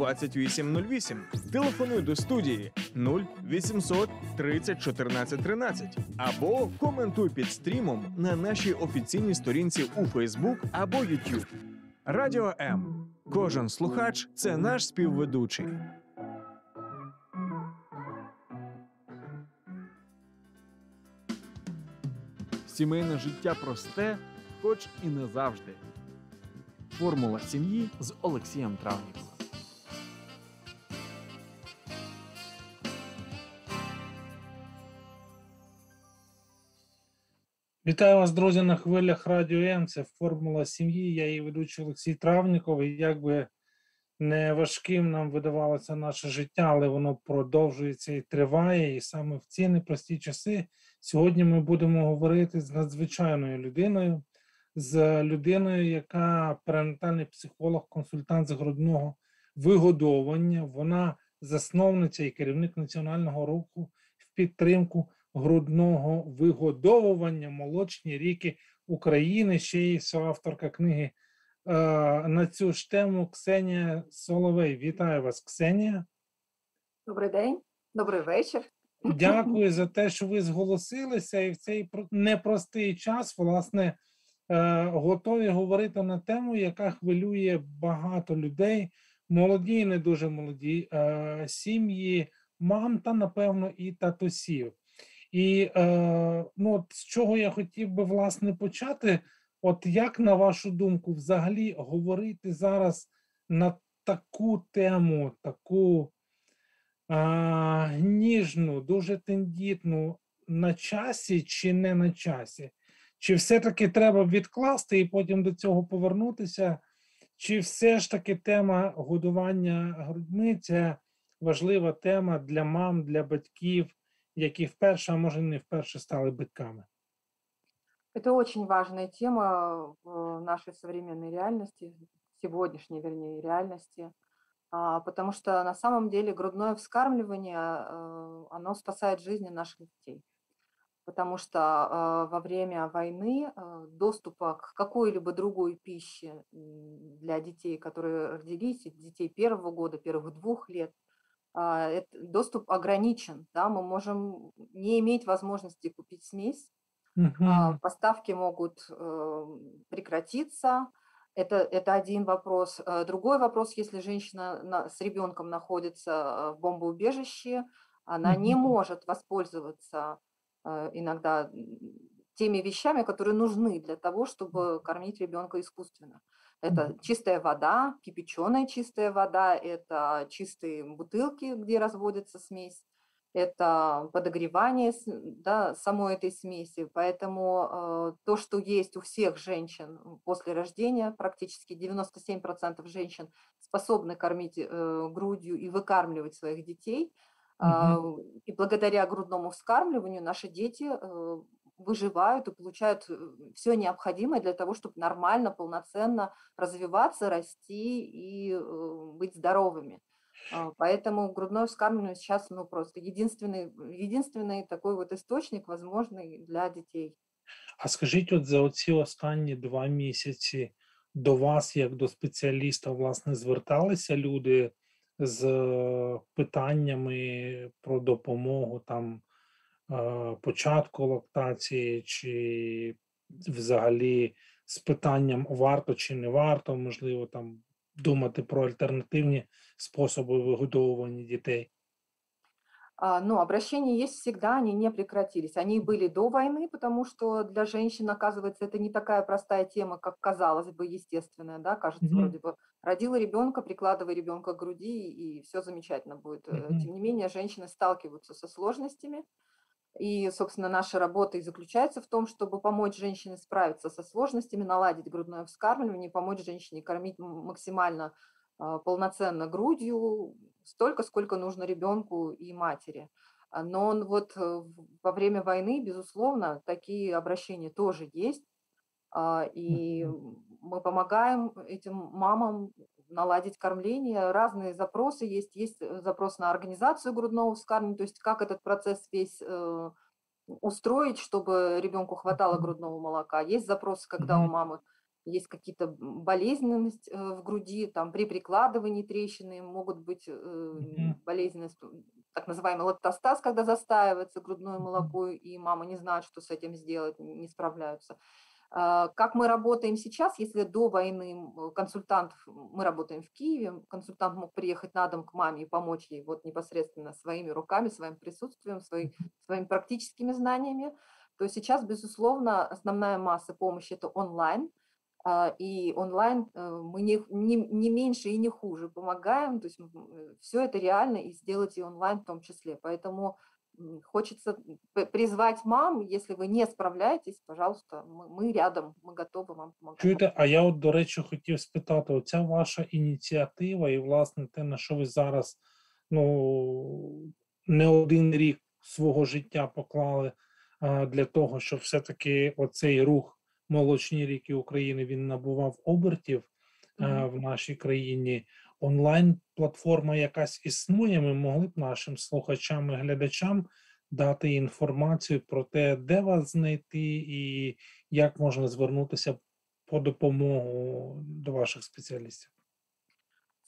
2808. Телефонуй до студії 0800 30 14 13 або коментуй під стрімом на нашій офіційній сторінці у Facebook або YouTube. Радіо М. Кожен слухач це наш співведучий. Сімейне життя просте, хоч і не завжди. Формула сім'ї з Олексієм Травніковим. Вітаю вас, друзі, на хвилях Радіо М. Це формула сім'ї. Я її ведучий Олексій Травніков. І як би не важким нам видавалося наше життя, але воно продовжується і триває. І саме в ці непрості часи сьогодні ми будемо говорити з надзвичайною людиною, з людиною, яка перинатальний психолог, консультант з грудного вигодовування. Вона засновниця і керівник національного руху в підтримку грудного вигодовування молочні ріки України. Ще є авторка книги е, на цю ж тему Ксенія Соловей. Вітаю вас, Ксенія. Добрий день, добрий вечір. Дякую за те, що ви зголосилися, і в цей непростий час, власне, е, готові говорити на тему, яка хвилює багато людей, молоді і не дуже молоді е, сім'ї, мам та, напевно, і татусів. І е, ну, от з чого я хотів би власне почати, от як на вашу думку, взагалі говорити зараз на таку тему, таку е, ніжну, дуже тендітну, на часі чи не на часі? Чи все-таки треба відкласти і потім до цього повернутися? Чи все ж таки тема годування грудьми це важлива тема для мам, для батьків? Які вперше, а може не вперше стали битками? Это очень важная тема в нашей современной реальности, сегодняшней, вернее, реальности, потому что на самом деле грудное вскармливание, э, оно спасает жизни наших детей. Потому что э, во время войны э, доступа к какой-либо другой пище для детей, которые родились, детей первого года, первых двух лет – а, доступ ограничен, да, мы можем не иметь возможности купить смесь, uh поставки могут э, прекратиться, это, это один вопрос. Э, другой вопрос, если женщина с ребенком находится э, в бомбоубежище, она не может воспользоваться иногда теми вещами, которые нужны для того, чтобы кормить ребенка искусственно. Это чистая вода, кипяченая чистая вода, это чистые бутылки, где разводится смесь, это подогревание да, самой этой смеси. Поэтому э, то, что есть у всех женщин после рождения, практически 97% женщин способны кормить э, грудью и выкармливать своих детей. Угу. Э, и благодаря грудному вскармливанию наши дети э, выживают и получают э, все необходимое для того, чтобы нормально, полноценно развиваться, расти и э, быть здоровыми. Поэтому грудное вскармливание сейчас ну, просто единственный, единственный такой вот источник, возможный для детей. А скажіть, от за оці останні два місяці до вас, як до спеціаліста, власне, зверталися люди з питаннями про допомогу там початку лактації, чи взагалі з питанням варто чи не варто, можливо, там думати про альтернативні способи вигодовування дітей? Ну, обращения есть всегда, они не прекратились. Они были до войны, потому что для женщин, оказывается, это не такая простая тема, как казалось бы, естественная, да, кажется, mm-hmm. вроде бы родила ребенка, прикладывай ребенка к груди, и все замечательно будет. Mm-hmm. Тем не менее, женщины сталкиваются со сложностями, и, собственно, наша работа и заключается в том, чтобы помочь женщине справиться со сложностями, наладить грудное вскармливание, помочь женщине кормить максимально а, полноценно грудью, столько, сколько нужно ребенку и матери. Но вот э, во время войны, безусловно, такие обращения тоже есть. А, и мы помогаем этим мамам наладить кормление. Разные запросы есть. Есть э, запрос на организацию грудного вскармливания, то есть как этот процесс весь э, устроить, чтобы ребенку хватало грудного молока. Есть запросы, когда у мамы есть какие-то болезненность э, в груди, там при прикладывании трещины могут быть Мгм. болезненность, так называемый лактостаз, когда застаивается грудное молоко, и мама не знает, что с этим сделать, не справляются. А, как мы работаем сейчас, если до войны консультант, мы работаем в Киеве, консультант мог приехать на дом к маме и помочь ей вот непосредственно своими руками, своим присутствием, свои, своими практическими знаниями, то сейчас, безусловно, основная масса помощи это онлайн, а, и онлайн э, мы не, не, не меньше и не хуже помогаем, то есть все это реально и сделать и онлайн в том числе. Поэтому хочется призвать мам, если ви не справляєтесь, пожалуйста, ми, ми рядом, ми готові вам допомагати. Чуєте, а я от, до речі, хотів спитати: оця ваша ініціатива, і, власне, те, на що ви зараз ну, не один рік свого життя поклали а, для того, щоб все-таки оцей рух молочні ріки України він набував обертів а, в нашій країні онлайн-платформа якась існує, ми могли б нашим слухачам і глядачам дати інформацію про те, де вас знайти і як можна звернутися по допомогу до ваших специалистов?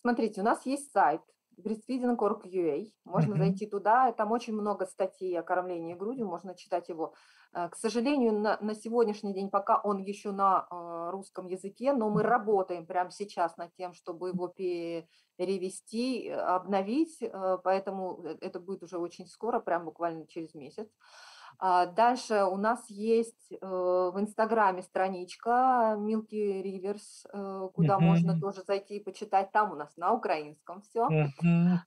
Смотрите, у нас есть сайт breastfeeding.org.ua. Можно Мгм. зайти туда, там очень много статей о кормлении грудью, можно читать его. Э, К сожалению, на, на сегодняшний день пока он еще на э, русском языке, но мы работаем прямо сейчас над тем, чтобы его пе- перевести, э, обновить, э, поэтому э, это будет уже очень скоро, прям буквально через месяц. А Дальше у нас есть э, в Инстаграме страничка Milky Rivers, э, куда можно Мгм. тоже зайти и почитать. Там у нас на украинском все. Мгм.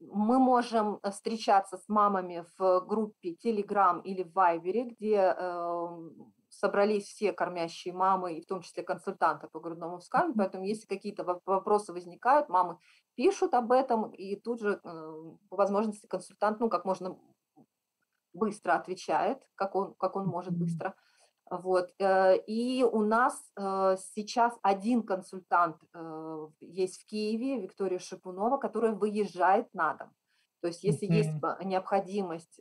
Мы можем э, встречаться с мамами в группе Telegram или в где эм, собрались все кормящие мамы, и в том числе консультанты по грудному вскармливанию. Поэтому если какие-то воп- вопросы возникают, мамы пишут об этом, и тут же э, по возможности консультант, ну, как можно быстро отвечает, как он, как он может быстро. Вот. э, И у нас э, сейчас один консультант э, есть в Киеве, Виктория Шипунова, которая выезжает на дом. То есть если есть Мгм. ба- необходимость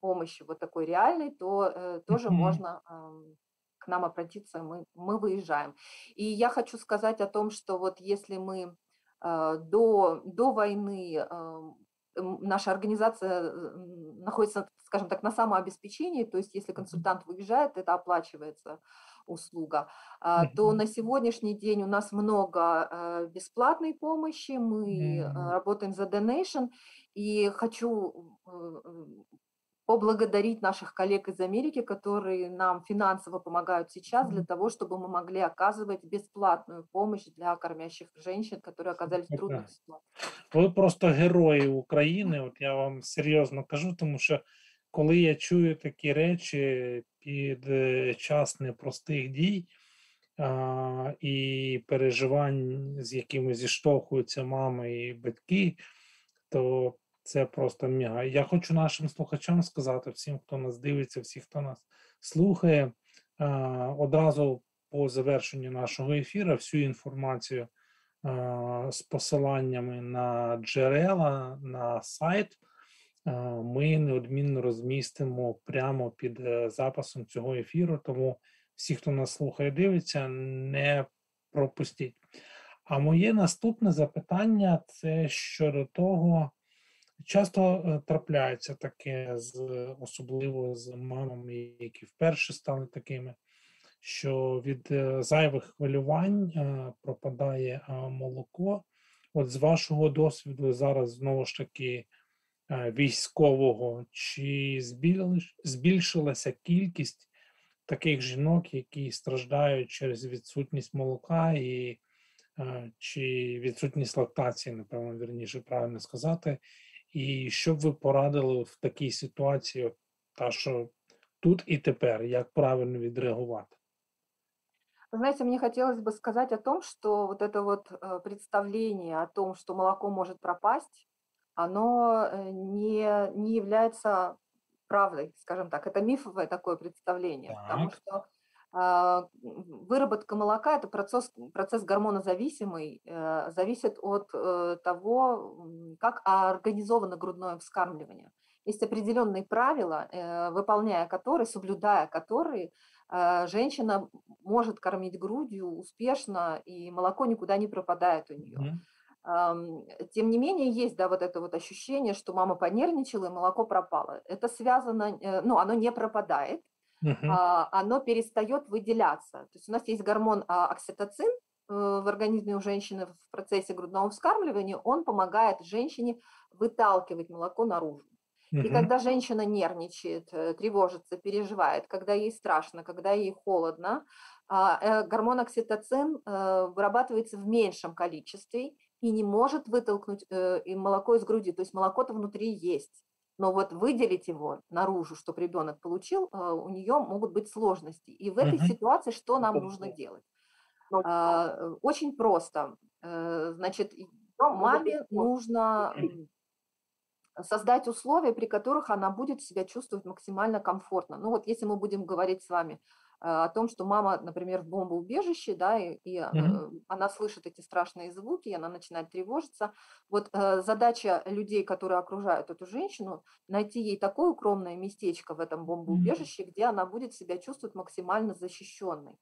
помощи вот такой реальной, то тоже Мгм. можно ам, к нам обратиться, мы, мы выезжаем. И я хочу сказать о том, что вот если мы до, до войны э, м, наша организация находится, скажем так, на самообеспечении, то есть если консультант выезжает, это оплачивается услуга, а, то на сегодняшний день у нас много э, бесплатной помощи, мы э, работаем за donation, и хочу э, поблагодарить наших коллег из Америки, которые нам финансово помогают сейчас для Мгм. того, чтобы мы могли оказывать бесплатную помощь для кормящих женщин, которые оказались в Супер. трудных ситуациях. Ви просто герої України. От я вам серйозно кажу, тому що коли я чую такі речі під е, час непростих дій а, і переживань, з якими зіштовхуються мами і батьки, то це просто мега. Я хочу нашим слухачам сказати, всім, хто нас дивиться, всім, хто нас слухає, одразу по завершенню нашого ефіру всю інформацію з посиланнями на джерела, на сайт. Ми неодмінно розмістимо прямо під е, записом цього ефіру. Тому всі, хто нас слухає, дивиться, не пропустіть. А моє наступне запитання це щодо того, часто е, трапляється таке, з, особливо з мамами, які вперше стали такими, що від е, зайвих хвилювань е, пропадає молоко. От з вашого досвіду зараз знову ж таки військового, чи збільшилася кількість таких жінок, які страждають через відсутність молока і чи відсутність лактації, напевно, вірніше правильно сказати. І що б ви порадили в такій ситуації, от та що тут і тепер, як правильно відреагувати? Вы знаете, мне хотелось бы сказать о том, что вот это вот э, представление о том, что молоко может пропасть, оно э, не, не является правдой, скажем так. Это мифовое такое представление, потому Так. что а, м, выработка молока– это процесс, процесс гормонозависимый, э, зависит от э, того, как организовано грудное вскармливание. Есть определенные правила, э, выполняя которые, соблюдая которые, женщина может кормить грудью успешно, и молоко никуда не пропадает у нее. Тем не менее, есть, да, вот это вот ощущение, что мама понервничала, и молоко пропало. Это связано, ну, оно не пропадает, А, оно перестает выделяться. То есть у нас есть гормон а, окситоцин э, в организме у женщины в процессе грудного вскармливания, он помогает женщине выталкивать молоко наружу. И когда женщина нервничает, э, тревожится, переживает, когда ей страшно, когда ей холодно, а, э, гормон окситоцин вырабатывается в меньшем количестве и не может вытолкнуть молоко из груди. То есть молоко-то внутри есть. Но вот выделить его наружу, чтобы ребенок получил, э, у нее могут быть сложности. И в этой Мгм. ситуации что нам Это нужно делать? А, э, Очень просто. Э, Значит, маме нужно создать условия, при которых она будет себя чувствовать максимально комфортно. Ну вот если мы будем говорить с вами о том, что мама, например, в бомбоубежище, да, и, и, Мгм. она слышит эти страшные звуки, и она начинает тревожиться. Вот э, задача людей, которые окружают эту женщину, найти ей такое укромное местечко в этом бомбоубежище, где она будет себя чувствовать максимально защищенной.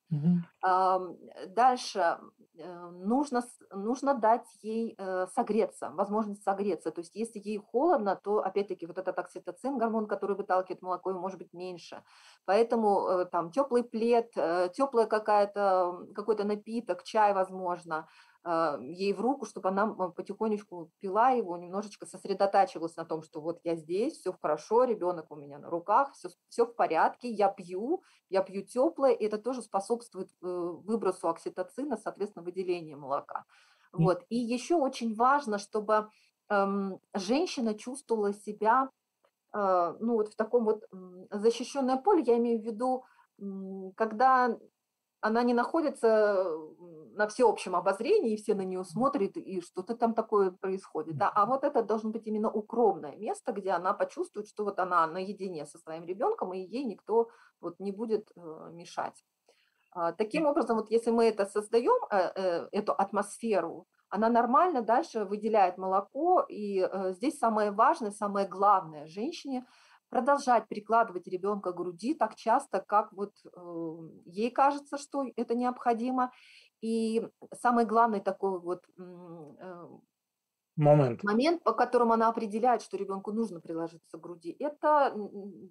Ам, Дальше э, нужно, нужно дать ей согреться, возможность согреться. То есть если ей холодно, то опять-таки вот этот окситоцин, гормон, который выталкивает молоко, может быть меньше. Поэтому там теплый плед, теплая какая-то, какой-то напиток, чай, возможно, э, ей в руку, чтобы она потихонечку пила его, немножечко сосредотачивалась на том, что вот я здесь, все хорошо, ребенок у меня на руках, все, все в порядке, я пью, я пью теплое, и это тоже способствует э, выбросу окситоцина, соответственно, выделению молока. Вот. И еще очень важно, чтобы эм, женщина чувствовала себя э, ну, вот в таком вот защищенное поле, я имею в виду, когда она не находится на всеобщем обозрении, и все на нее смотрят, и что-то там такое происходит. Да? А вот это должно быть именно укромное место, где она почувствует, что вот она наедине со своим ребенком, и ей никто вот не будет э, мешать. А, Таким образом, вот если мы это создаем, э, э, эту атмосферу, она нормально дальше выделяет молоко, и здесь самое важное, самое главное женщине продолжать прикладывать ребенка к груди так часто, как вот э, ей кажется, что это необходимо. И самый главный такой вот э, Момент. момент, по которому она определяет, что ребенку нужно приложиться к груди, это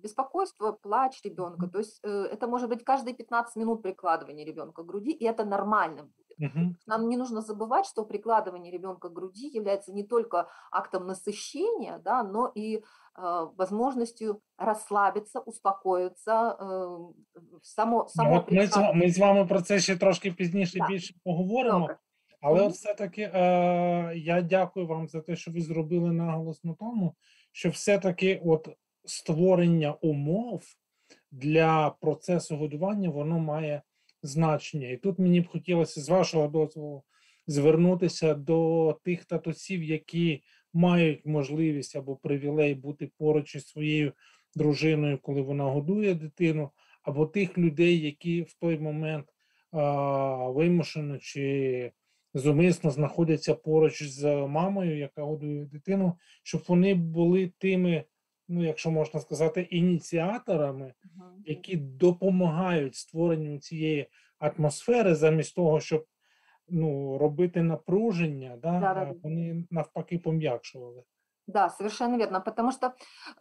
беспокойство, плач ребенка. То есть э, это может быть каждые 15 минут прикладывания ребенка к груди, и это нормально. Мгм. Нам не нужно забывать, что прикладывание ребенка к груди является не только актом насыщения, да, но и возможностью расслабиться, успокоиться, э, само, Ну, От ми, з, ми з вами про це ще трошки пізніше Да. більше поговоримо. Добре. Але Мгм. от все-таки е, я дякую вам за те, що ви зробили наголос на тому, що все-таки от створення умов для процесу годування воно має значення. І тут мені б хотілося з вашого дозволу звернутися до тих татусів, які мають можливість або привілей бути поруч із своєю дружиною, коли вона годує дитину, або тих людей, які в той момент а, вимушено чи зумисно знаходяться поруч з мамою, яка годує дитину, щоб вони були тими, ну якщо можна сказати, ініціаторами, які допомагають створенню цієї атмосфери, замість того, щоб ну, робити напруження, да, Да-да-да. а вони навпаки пом'якшували. Да, совершенно верно, потому что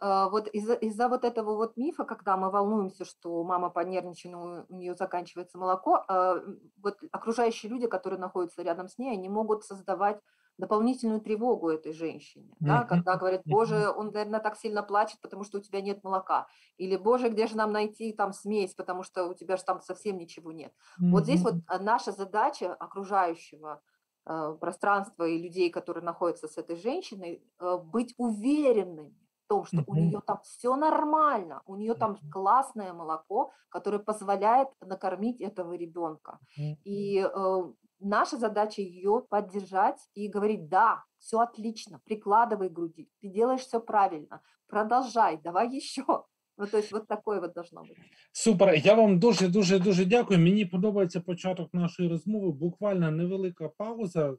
э, вот из-за из-за вот этого вот мифа, когда мы волнуемся, что мама понервничала, у нее заканчивается молоко, э, вот окружающие люди, которые находятся рядом с ней, они могут создавать дополнительную тревогу этой женщине, да, когда говорят, боже, он, наверное, так сильно плачет, потому что у тебя нет молока, или, боже, где же нам найти там смесь, потому что у тебя же там совсем ничего нет. Вот здесь вот наша задача окружающего э, пространства и людей, которые находятся с этой женщиной, э, быть уверенными в том, что у нее там все нормально, у нее там классное молоко, которое позволяет накормить этого ребенка. И э, наша задача ее поддержать и говорить, да, все отлично, прикладывай к груди, ты делаешь все правильно, продолжай, давай еще. Ну, то есть вот такое вот должно быть. Супер. Я вам дуже дуже дуже дякую. Мені подобається початок нашої розмови. Буквально невелика пауза,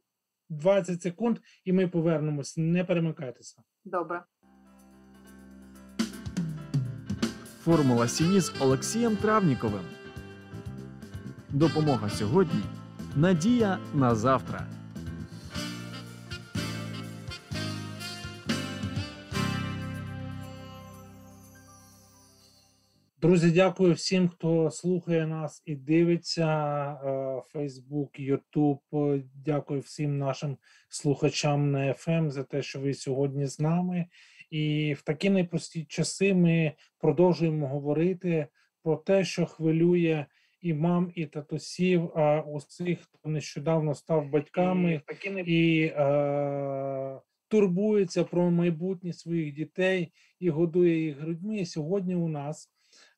20 секунд, і ми повернемось. Не перемикайтеся. Добро. Формула сім'ї з Олексієм Травніковим. Допомога сьогодні надія на завтра. Друзі, дякую всім, хто слухає нас і дивиться. е, Facebook, YouTube. Дякую всім нашим слухачам на FM за те, що ви сьогодні з нами. І в такі непрості часи ми продовжуємо говорити про те, що хвилює і мам, і татусів, а усіх, хто нещодавно став батьками і е, турбується про майбутнє своїх дітей і годує їх грудьми. І сьогодні у нас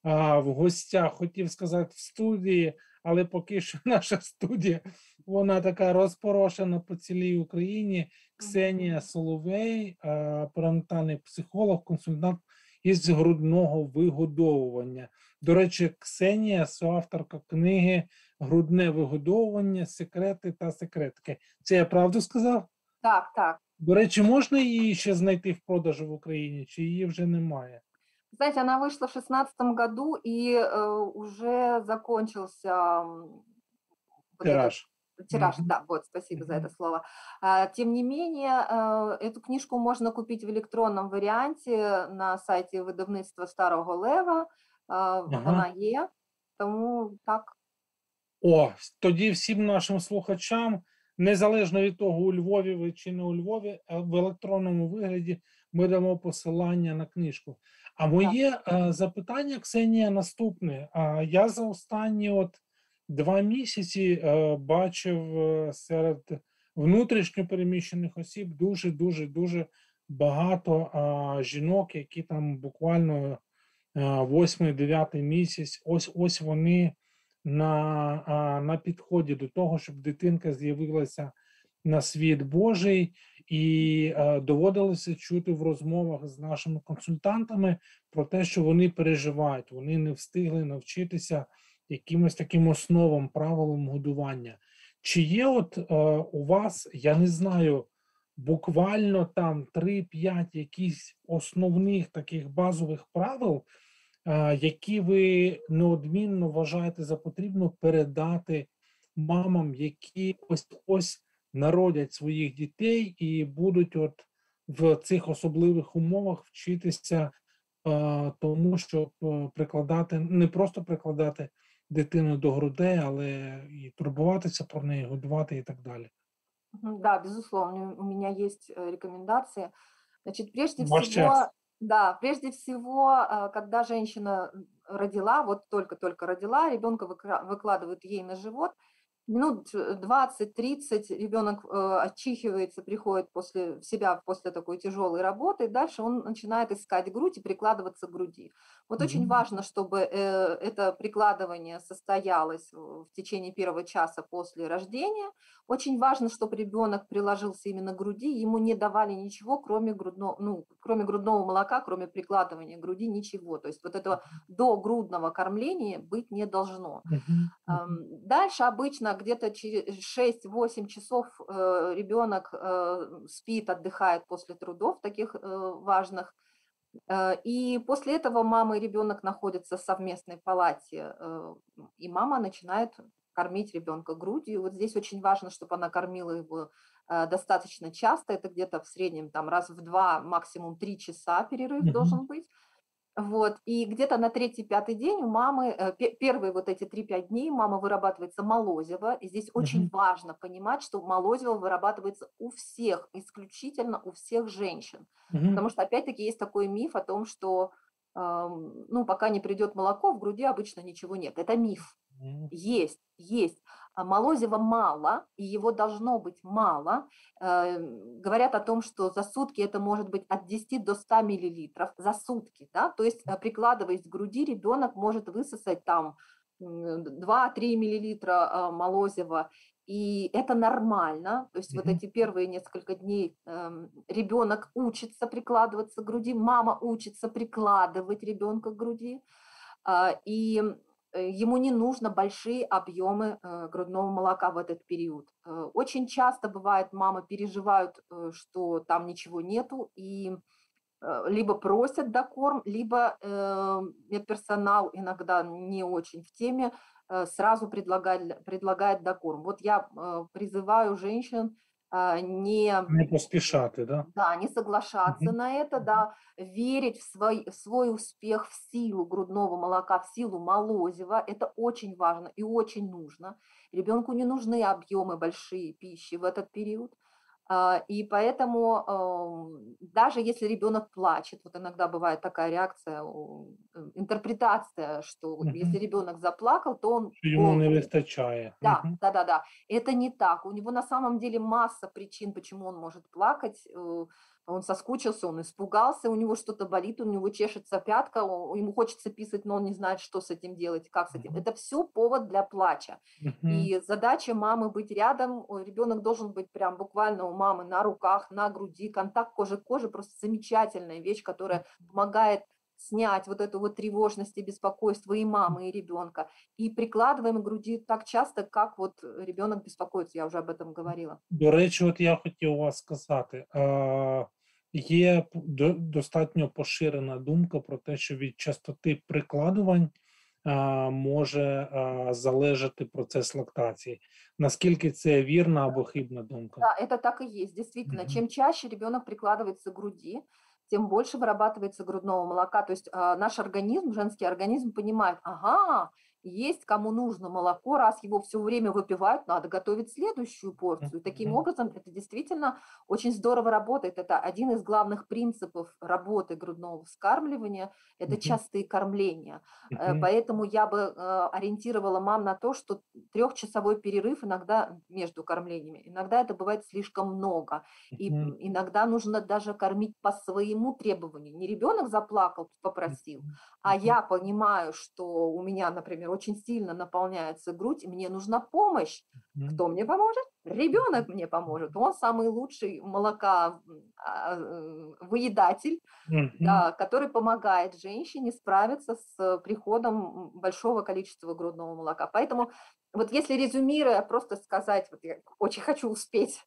а, в гостях, хотів сказати, в студії, але поки що наша студія, вона така розпорошена по цілій Україні. Ксенія Соловей, а, перинатальний психолог, консультант із грудного вигодовування. До речі, Ксенія соавторка книги Грудне вигодовування, секрети та секретки. Це я правду сказав? Так, так. До речі, можна її ще знайти в продажу в Україні, чи її вже немає? Знаете, она вышла в шестнадцатом году, и э, уже закончился м, вот этот Тираж. Тираж, Мгм. да, вот, спасибо за это Мгм. слово. А, Тем не менее, э, эту книжку можно купить в электронном варианте на сайте видавництва Старого Лева. А, Вона є, тому так. О, тоді всім нашим слухачам, незалежно від того, у Львові ви чи не у Львові, а в електронному вигляді ми дамо посилання на книжку. А моє е, запитання, Ксенія, наступне. А я за останні от два місяці е, бачив е, серед внутрішньо переміщених осіб дуже, дуже, дуже багато жінок, які там буквально восьмий-дев'ятий місяць, ось ось вони на, на підході до того, щоб дитинка з'явилася на світ Божий, і е, доводилося чути в розмовах з нашими консультантами про те, що вони переживають, вони не встигли навчитися якимось таким основам, правилам годування. Чи є от е, у вас, я не знаю, буквально там 3-5 якісь основних таких базових правил, е, які ви неодмінно вважаєте за потрібно передати мамам, які ось ось народять своїх дітей і будуть от в цих особливих умовах вчитися е, тому, щоб е, прикладати, не просто прикладати дитину до грудей, але і турбуватися про неї, годувати і так далі. Мгм, Да, безусловно, у меня есть э, рекомендации. Значит, прежде Ваш всего, час. да, прежде всего, э, когда женщина м, родила, вот только-только родила, ребенка выкра- выкладывают ей на живот, минут э, 20-30 ребенок э, отчихивается, приходит после в себя после такой тяжелой работы, и дальше он начинает искать грудь и прикладываться к груди. Вот очень Мгм. важно, чтобы э, это прикладывание состоялось в течение первого часа после рождения. Очень важно, чтобы ребенок приложился именно к груди, ему не давали ничего, кроме грудного, ну, кроме грудного молока, кроме прикладывания к груди, ничего. То есть вот этого догрудного кормления быть не должно. Мгм. Дальше обычно где-то через 6-8 часов э, ребенок э, спит, отдыхает после трудов таких э, важных. И после этого мама и ребенок находятся в совместной палате, и мама начинает кормить ребенка грудью. И вот здесь очень важно, чтобы она кормила его достаточно часто, это где-то в среднем там раз в два, максимум три часа перерыв Мгм. должен быть. Вот, и где-то на третий-пятый день у мамы, э, пе- первые вот эти 3-5 дней мама вырабатывается молозиво. И здесь очень Мгм. важно понимать, что молозиво вырабатывается у всех, исключительно у всех женщин. Мгм. Потому что, опять-таки, есть такой миф о том, что ам, ну, пока не придет молоко, в груди обычно ничего нет. Это миф. Мгм. Есть, есть. А молозива мало, и его должно быть мало. Э, Говорят о том, что за сутки это может быть от 10 до 100 миллилитров за сутки. Да? То есть, э, прикладываясь к груди, ребенок может высосать там 2-3 миллилитра а, молозива, и это нормально. То есть вот Мгм. эти первые несколько дней ребенок учится прикладываться к груди, мама учится прикладывать ребенка к груди, а, и э, ему не нужно большие объемы э, грудного молока в этот период. Э, Очень часто бывает, мамы переживают, э, что там ничего нету, и э, либо просят докорм, либо э, медперсонал иногда не очень в теме, э, сразу предлагает, предлагает докорм. Вот я э, призываю женщин не, Не поспішати, да? да, не соглашаться Мгм. на это, да, верить в свой, в свой успех, в силу грудного молока, в силу молозива. Это очень важно и очень нужно. Ребенку не нужны объемы большие пищи в этот период. А, И поэтому ам, даже если ребенок плачет, вот иногда бывает такая реакция, э, интерпретация, что если ребенок заплакал, то он Що йому не вистачає. Да, да, да, да. Это не так. У него на самом деле масса причин, почему он может плакать. Э, Он соскучился, он испугался, у него что-то болит, у него чешется пятка, ему хочется писать, но он не знает, что с этим делать, как с этим. Это все повод для плача. И задача мамы быть рядом. Ребенок должен быть прям буквально у мамы на руках, на груди. Контакт кожи к коже просто замечательная вещь, которая помогает снять вот эту вот тревожность и беспокойство и мамы, и ребенка. И прикладываем к груди так часто, как вот ребенок беспокоится. Я уже об этом говорила. До речі, от я хотів вас сказати. е, Є п- до- достатньо поширена думка про те, що від частоти прикладувань е, може е, залежати процес лактації. Наскільки це вірна або хибна думка? Да, это так и есть, действительно. Мгм. Чем чаще ребенок прикладывается к груди, тем больше вырабатывается грудного молока. То есть а, наш организм, женский организм понимает, ага, есть кому нужно молоко, раз его все время выпивают, надо готовить следующую порцию. Таким образом, это действительно очень здорово работает. Это один из главных принципов работы грудного вскармливания, это частые кормления. Э. Поэтому я бы э, ориентировала мам на то, что трехчасовой перерыв иногда между кормлениями, иногда это бывает слишком много. И иногда нужно даже кормить по своему требованию. Не ребенок заплакал, попросил, а я понимаю, что у меня, например, очень сильно наполняется грудь, мне нужна помощь. Кто мне поможет? Ребенок мне поможет. Он самый лучший молока а, э, выедатель, да, который помогает женщине справиться с приходом большого количества грудного молока. Поэтому вот если резюмируя, просто сказать, вот я очень хочу успеть,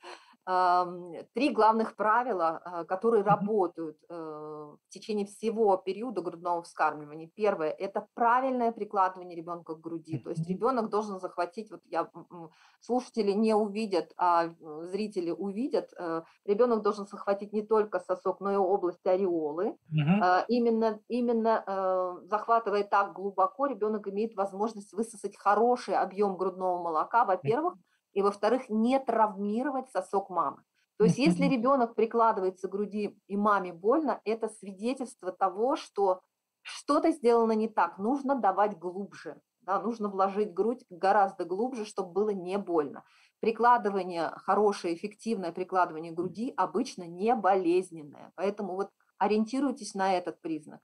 три главных правила, а, которые работают э, в течение всего периода грудного вскармливания. Первое – это правильное прикладывание ребенка к груди. То есть ребенок должен захватить, вот я, слушатели не увидят, а э, зрители увидят, э, ребенок должен захватить не только сосок, но и область ореолы. А, Именно, именно захватывая так глубоко, ребенок имеет возможность высосать хороший объем грудного молока, во-первых, и во-вторых, не травмировать сосок мамы. То есть если ребенок прикладывается к груди и маме больно, это свидетельство того, что что-то сделано не так, нужно давать глубже, да, нужно вложить грудь гораздо глубже, чтобы было не больно. Прикладывание, хорошее, эффективное прикладывание груди обычно не болезненное, поэтому вот ориентируйтесь на этот признак.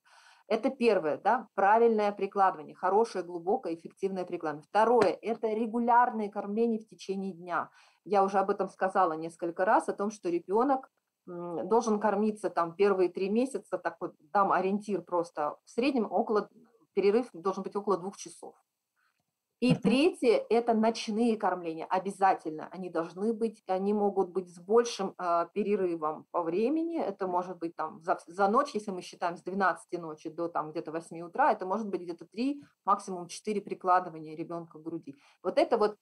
Это первое, да, правильное прикладывание, хорошее, глубокое, эффективное прикладывание. Второе – это регулярное кормление в течение дня. Я уже об этом сказала несколько раз, о том, что ребенок должен кормиться там первые три месяца, так вот дам ориентир просто, в среднем около, перерыв должен быть около двух часов. И третье – это ночные кормления, обязательно. Они должны быть, они могут быть с большим а, перерывом по времени. Это может быть там за, за ночь, если мы считаем с 12 ночи до там где-то 8 утра, это может быть где-то 3, максимум 4 прикладывания ребенка к груди. Вот это вот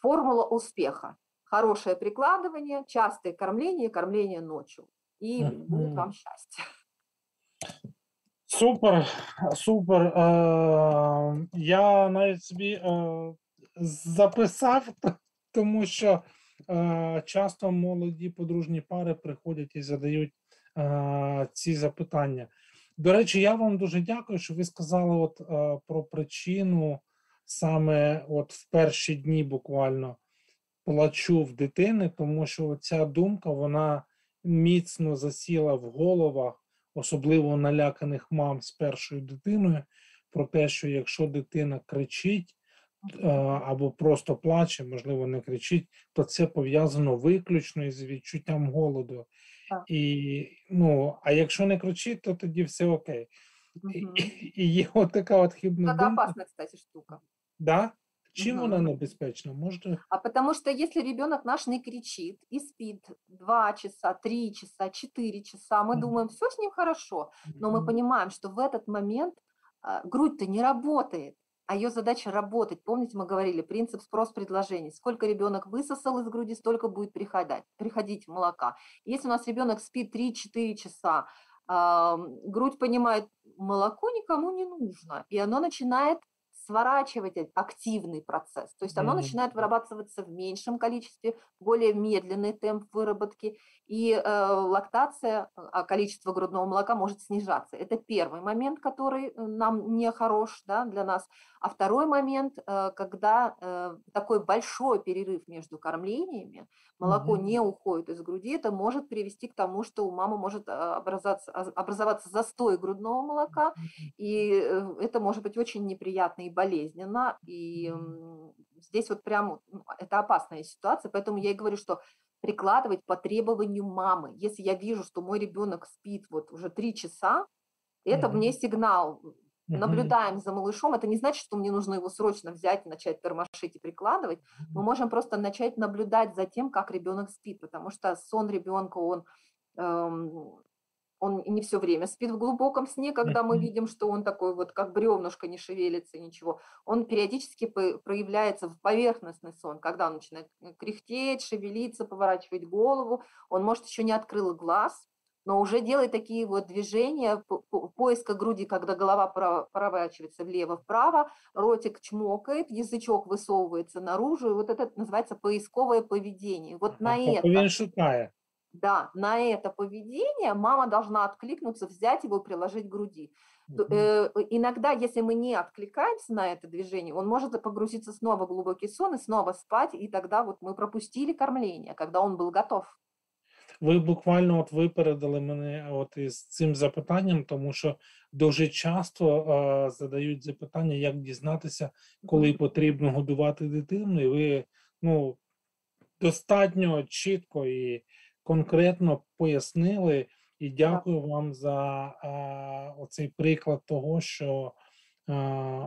формула успеха. Хорошее прикладывание, частое кормление, кормление ночью. И будет вам счастье. Супер, супер. Е, я навіть собі е, записав, тому що е, часто молоді подружні пари приходять і задають е, ці запитання. До речі, я вам дуже дякую, що ви сказали от, е, про причину саме от в перші дні буквально плачу в дитини, тому що ця думка вона міцно засіла в головах особливо наляканих мам з першою дитиною, про те, що якщо дитина кричить е, або просто плаче, можливо, не кричить, то це пов'язано виключно із відчуттям голоду. Так. І, ну, а якщо не кричить, то тоді все окей. І, Мгм. і є от така от хибна думка. опасная, кстати, штука. Да? Чим Мгм. вона небезпечна? Можете А потому что если ребенок наш не кричит и спит 2 часа, 3 часа, 4 часа, мы Мгм. думаем, все с ним хорошо, но мы понимаем, что в этот момент а, грудь-то не работает, а ее задача работать. Помните, мы говорили, принцип спрос-предложений. Сколько ребенок высосал из груди, столько будет приходить, приходить молока. Если у нас ребенок спит 3-4 часа, грудь понимает, молоко никому не нужно, и оно начинает сворачивать активный процесс. То есть оно Мгм. начинает вырабатываться в меньшем количестве, более медленный темп выработки, и э, лактация, а количество грудного молока может снижаться. Это первый момент, который э, нам не хорош да, для нас. А второй момент, э, когда э, такой большой перерыв между кормлениями, молоко Мгм. не уходит из груди, это может привести к тому, что у мамы может э, образоваться, а- образоваться застой грудного молока, и э, это может быть очень неприятно и болезненно. И здесь вот прям ну, это опасная ситуация, поэтому я и говорю, что прикладывать по требованию мамы. Если я вижу, что мой ребенок спит вот уже три часа, это Мгм. мне сигнал. Мгм. Наблюдаем за малышом. Это не значит, что мне нужно его срочно взять и начать тормошить и прикладывать. Мы можем просто начать наблюдать за тем, как ребенок спит, потому что сон ребенка, он эм, он не все время спит в глубоком сне, когда мы видим, что он такой вот как бревнышко не шевелится, ничего. Он периодически проявляется в поверхностный сон, когда он начинает э, кряхтеть, шевелиться, поворачивать голову. Он, может, еще не открыл глаз, но уже делает такие вот движения по- по- поиска груди, когда голова проворачивается влево-вправо, ротик чмокает, язычок высовывается наружу, и вот это называется поисковое поведение. Вот на это. да, на это поведение мама должна откликнуться, взять его и приложить к груди. То- Мгм. э, Иногда, если мы не откликаемся на это движение, он может погрузиться снова в глубокий сон и снова спать, и тогда вот мы пропустили кормление, когда он был готов. Ви буквально от випередили мене от із цим запитанням, тому що дуже часто е, задають запитання, як дізнатися, коли потрібно годувати дитину, і ви ну, достатньо чітко і конкретно пояснили. І дякую вам за е, оцей приклад того, що е,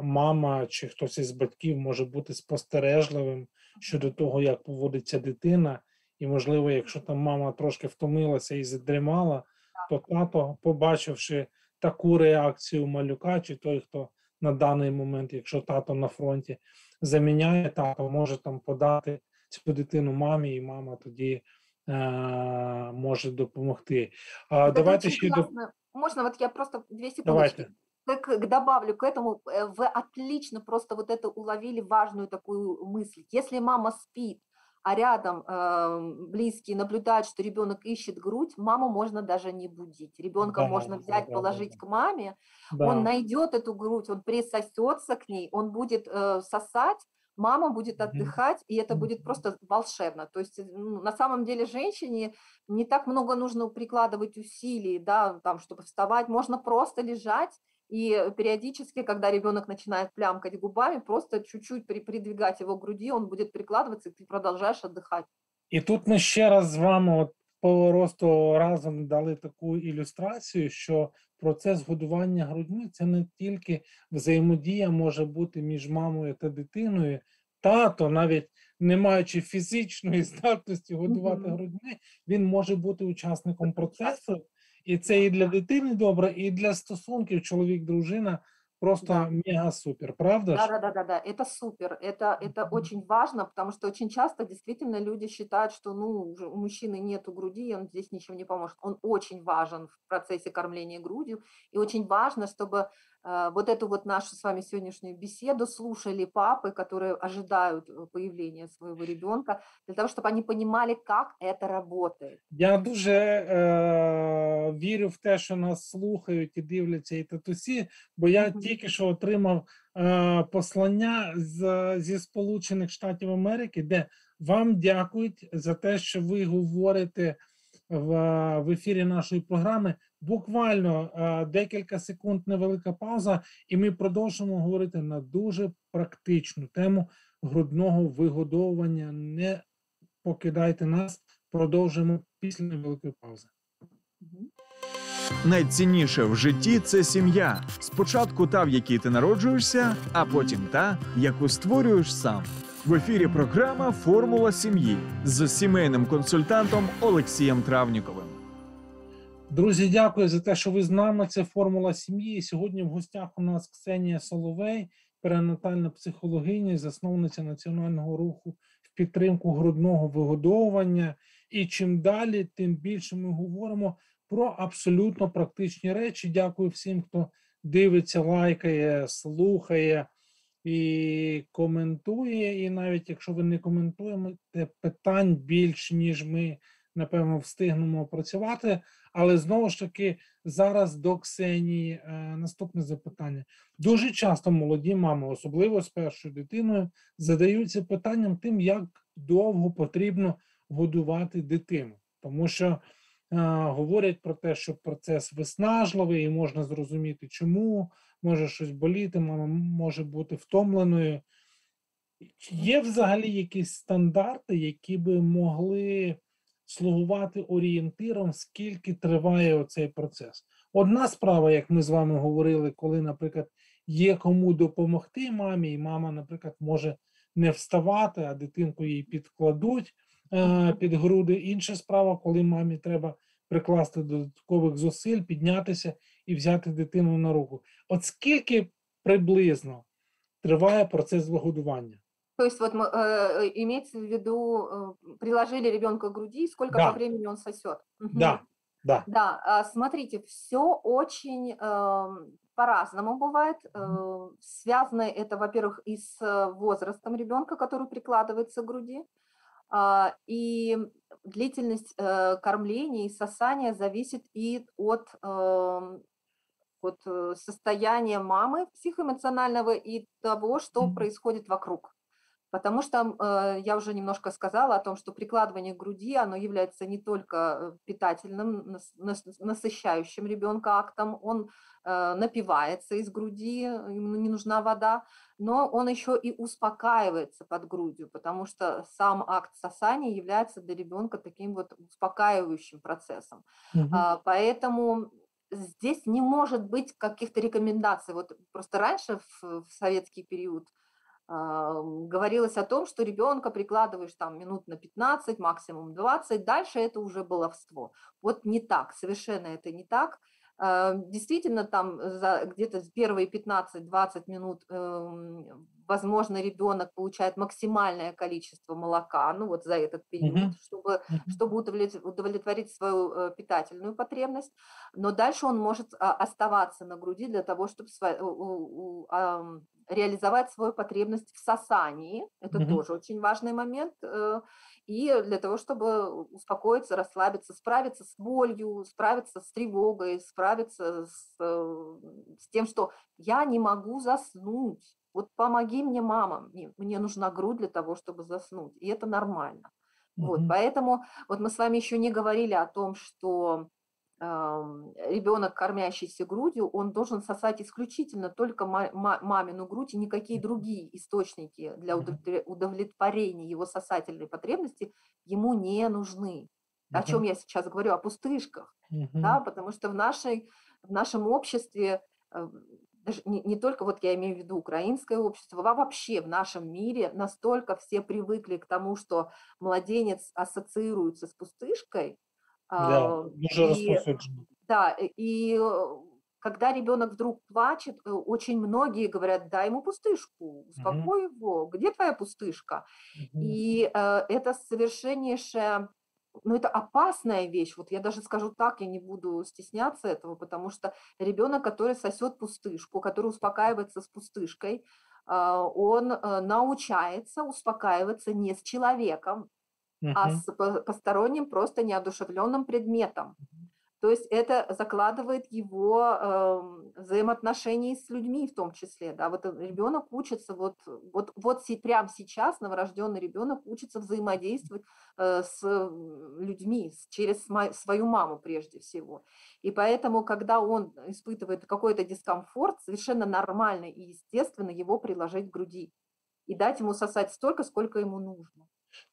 мама чи хтось із батьків може бути спостережливим щодо того, як поводиться дитина. І, можливо, якщо там мама трошки втомилася і задрімала, то тато, побачивши таку реакцію малюка, чи той, хто на даний момент, якщо тато на фронті заміняє тато, може там подати цю дитину мамі, і мама тоді може допомогти. А давайте ще до. Можно вот я просто две секундочки. давайте. Как к- добавлю к этому, э, вы отлично просто вот это уловили важную такую мысль. Если мама спит, а рядом э, близкие наблюдают, что ребенок ищет грудь, маму можно даже не будить. Ребенка Да, можно взять, да, положить да. к маме, Да. он найдет эту грудь, он присосется к ней, он будет э, сосать, мама будет Мгм. отдыхать, и это Мгм. будет просто волшебно. То есть э, ну, на самом деле женщине не так много нужно прикладывать усилий, да, там, чтобы вставать, можно просто лежать и периодически, когда ребенок начинает плямкать губами, просто чуть-чуть при- придвигать его к груди, он будет прикладываться, и ты продолжаешь отдыхать. І тут ми ще раз з вами от по росту разом дали таку ілюстрацію, що процес годування грудьми це не тільки взаємодія може бути між мамою та дитиною. Тато, навіть не маючи фізичної здатності годувати грудьми, він може бути учасником процесу, і це і для дитини добре, і для стосунків чоловік-дружина просто Да. мега супер, правда? Да, да, да, да, да, это супер, это, это Мгм. очень важно, потому что очень часто действительно люди считают, что ну, у мужчины нету груди, он здесь ничего не поможет. Он очень важен в процессе кормления грудью, и очень важно, чтобы вот эту вот нашу с вами сегодняшнюю беседу слушали папы, которые ожидают э, появления своего ребенка, для того, чтобы они понимали, как это работает. Я дуже е, вірю в те, що нас слухають і дивляться і татусі, бо я Мгм. тільки що отримав е, послання з, зі Сполучених Штатів Америки, де вам дякують за те, що ви говорите в, в ефірі нашої програми. Буквально е, декілька секунд невелика пауза, і ми продовжимо говорити на дуже практичну тему грудного вигодовування. Не покидайте нас, продовжимо після невеликої паузи. Найцінніше в житті це сім'я. Спочатку та, в якій ти народжуєшся, а потім та, яку створюєш сам. В ефірі програма Формула сім'ї з сімейним консультантом Олексієм Травніковим. Друзі, дякую за те, що ви з нами. Це формула сім'ї. Сьогодні в гостях у нас Ксенія Соловей, перинатальна психологиня, засновниця національного руху в підтримку грудного вигодовування. І чим далі, тим більше ми говоримо про абсолютно практичні речі. Дякую всім, хто дивиться, лайкає, слухає і коментує. І навіть якщо ви не коментуєте, питань більше, ніж ми напевно встигнемо опрацювати. Але знову ж таки, зараз до Ксенії е, наступне запитання. Дуже часто молоді мами, особливо з першою дитиною, задаються питанням тим, як довго потрібно годувати дитину, тому що е, говорять про те, що процес виснажливий, і можна зрозуміти, чому може щось боліти, мама може бути втомленою. Є взагалі якісь стандарти, які би могли слугувати орієнтиром, скільки триває оцей процес. Одна справа, як ми з вами говорили, коли, наприклад, є кому допомогти мамі, і мама, наприклад, може не вставати, а дитинку їй підкладуть е, під груди. Інша справа, коли мамі треба прикласти додаткових зусиль, піднятися і взяти дитину на руку. От скільки приблизно триває процес вигодування? То есть вот мы, э, имеется в виду, э, приложили ребенка к груди, сколько Да. по времени он сосет? Да, да. Да, а, смотрите, все очень эм, по-разному бывает. Э, Связано это, во-первых, и с э, возрастом ребенка, который прикладывается к груди, а, и длительность э, кормления и сосания зависит и от, эм, э, состояния мамы психоэмоционального и того, что происходит вокруг. Потому что э, я уже немножко сказала о том, что прикладывание к груди, оно является не только э, питательным, нас- нас- насыщающим ребенка актом, он э, напивается из груди, ему не нужна вода, но он еще и успокаивается под грудью, потому что сам акт сосания является для ребенка таким вот успокаивающим процессом. А, Поэтому здесь не может быть каких-то рекомендаций. Вот просто раньше, в, в советский период, говорилось о том, что ребенка прикладываешь там минут на 15, максимум 20, дальше это уже баловство. Вот не так, совершенно это не так. А, Действительно, там где-то в первые 15-20 минут, эм, возможно, ребенок получает максимальное количество молока, ну вот за этот период, Мгм. чтобы чтобы удовлет- удовлетворить свою э, питательную потребность, но дальше он может а, оставаться на груди для того, чтобы реализовать свою потребность в сосании. Это Мгм. тоже очень важный момент. э, И для того, чтобы успокоиться, расслабиться, справиться с болью, справиться с тревогой, справиться с, э, с тем, что я не могу заснуть. Вот помоги мне, мама, мне, нужна грудь для того, чтобы заснуть. И это нормально. Вот, Мгм. поэтому вот мы с вами еще не говорили о том, что ребенок, кормящийся грудью, он должен сосать исключительно только ма- ма- мамину грудь, и никакие другие источники для удовлетворения его сосательной потребности ему не нужны. О чем я сейчас говорю? О пустышках да, потому что в, нашей, в нашем обществе, э, даже не, не только, вот я имею в виду украинское общество, а вообще в нашем мире настолько все привыкли к тому, что младенец ассоциируется с пустышкой, Да, а, дуже и, да, и э, когда ребенок вдруг плачет, э, очень многие говорят, дай ему пустышку, успокой его, где твоя пустышка? Мгм. И э, это совершеннейшая, ну это опасная вещь. Вот я даже скажу так, я не буду стесняться этого, потому что ребенок, который сосет пустышку, который успокаивается с пустышкой, а, он э, научается успокаиваться не с человеком, а Мгм. с по- посторонним, просто неодушевленным предметом. То есть это закладывает его эм, взаимоотношения с людьми в том числе. Да? Вот ребенок учится, вот, вот, вот прямо сейчас новорожденный ребенок учится взаимодействовать э, с людьми, с- через свою маму прежде всего. И поэтому, когда он испытывает какой-то дискомфорт, совершенно нормально и естественно его приложить к груди и дать ему сосать столько, сколько ему нужно.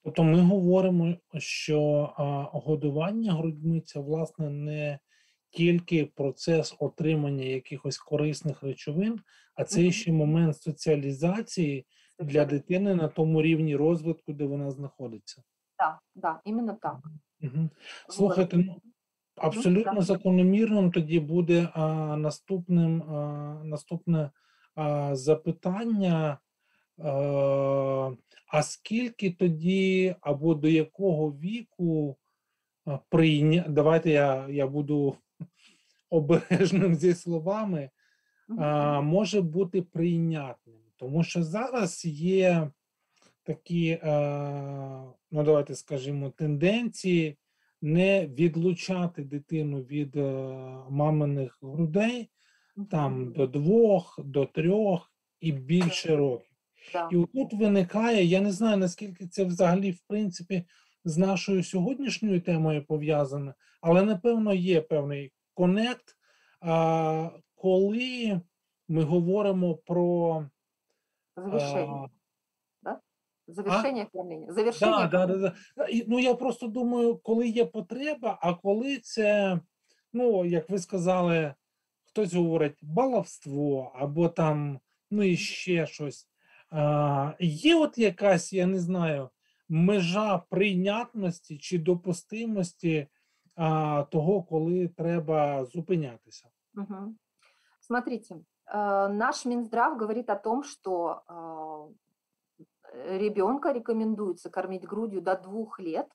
Тобто ми говоримо, що а, годування грудьми це власне не тільки процес отримання якихось корисних речовин, а це ще момент соціалізації для дитини на тому рівні розвитку, де вона знаходиться. Да, да, именно так. Угу. Слухайте, ну абсолютно да. закономірним тоді буде а, наступним а, наступне а, запитання. А, а скільки тоді або до якого віку прийня... Давайте я, я буду обережним зі словами, а, може бути прийнятним, тому що зараз є такі, е, ну давайте скажімо, тенденції не відлучати дитину від е, маминих грудей там до двох, до трьох і більше років. Да. І тут виникає, я не знаю, наскільки це взагалі, в принципі, з нашою сьогоднішньою темою пов'язане, але напевно є певний конект, коли ми говоримо про Завершение. а, Завершение кормления. Да, да, да, Ну я просто думаю, коли є потреба, а коли це, ну як ви сказали, хтось говорить баловство або там, ну і ще щось. А, Є от якась, я не знаю, межа прийнятності чи допустимості а, того, коли треба зупинятися. Мгм. Смотрите, э, наш Минздрав говорит о том, что ребенка рекомендуется кормить грудью до двух лет,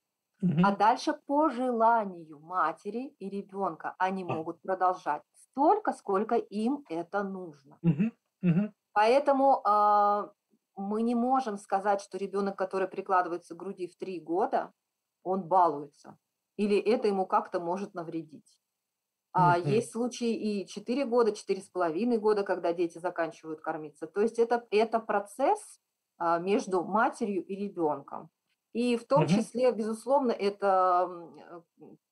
Мгм. а дальше по желанию матери и ребенка они А. могут продолжать столько, сколько им это нужно. Мгм. Мгм. Поэтому а, мы не можем сказать, что ребенок, который прикладывается к груди в три года, он балуется. Или это ему как-то может навредить. А Мгм. есть случаи и 4 года, четыре с половиной года, когда дети заканчивают кормиться. То есть это, это процесс а, между матерью и ребенком. И в том числе, безусловно, это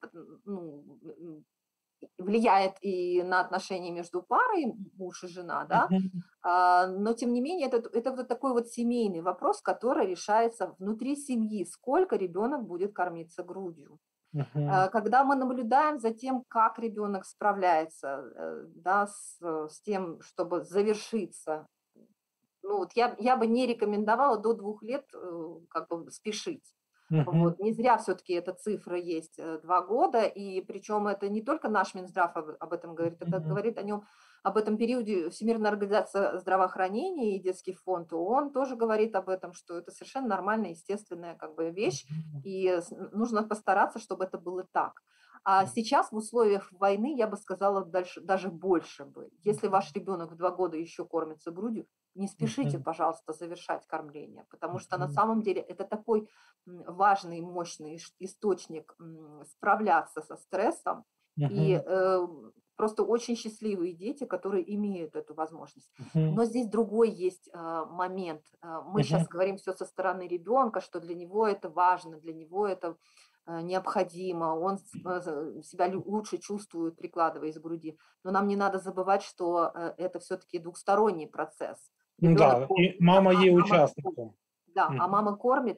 э, ну, влияет и на отношения между парой, муж и жена, да, а, но тем не менее это, это вот такой вот семейный вопрос, который решается внутри семьи, сколько ребенок будет кормиться грудью. А, Когда мы наблюдаем за тем, как ребенок справляется э, да, с, с тем, чтобы завершиться, ну вот я, я бы не рекомендовала до двух лет э, как бы спешить. Мгм. Вот. Не зря все-таки эта цифра есть э, два года, и причем это не только наш Минздрав об, об этом говорит, это Мгм. говорит о нем об этом периоде Всемирная организация здравоохранения и детский фонд ООН тоже говорит об этом, что это совершенно нормальная, естественная как бы вещь, и с- нужно постараться, чтобы это было так. А сейчас в условиях войны, я бы сказала, дальше, даже больше бы. Если ваш ребенок в два года еще кормится грудью, не спешите, пожалуйста, завершать кормление, потому что на самом деле это такой важный, мощный источник справляться со стрессом. И э, просто очень счастливые дети, которые имеют эту возможность. Но здесь другой есть а, момент. А, Мы сейчас говорим все со стороны ребенка, что для него это важно, для него это необходимо, он а, за- себя лучше чувствует, прикладываясь к груди. Но нам не надо забывать, что э, это все-таки двухсторонний процесс. Ну Ребенок да, кормит, і мама а є мама учасником. Да, а Мгм. мама кормит.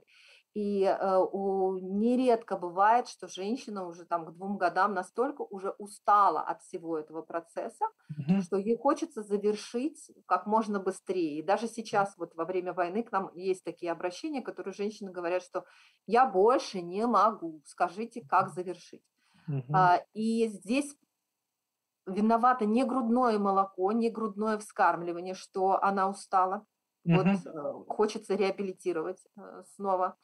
И э, у, нередко бывает, что женщина уже там к двум годам настолько уже устала от всего этого процесса, Мгм. что ей хочется завершить как можно быстрее. И даже сейчас, вот во время войны, к нам есть такие обращения, которые женщины говорят, что я больше не могу, скажите, как завершить. Мгм. А, и здесь виновато не грудное молоко, не грудное вскармливание, что она устала. Вот э, хочется реабилитировать э, снова.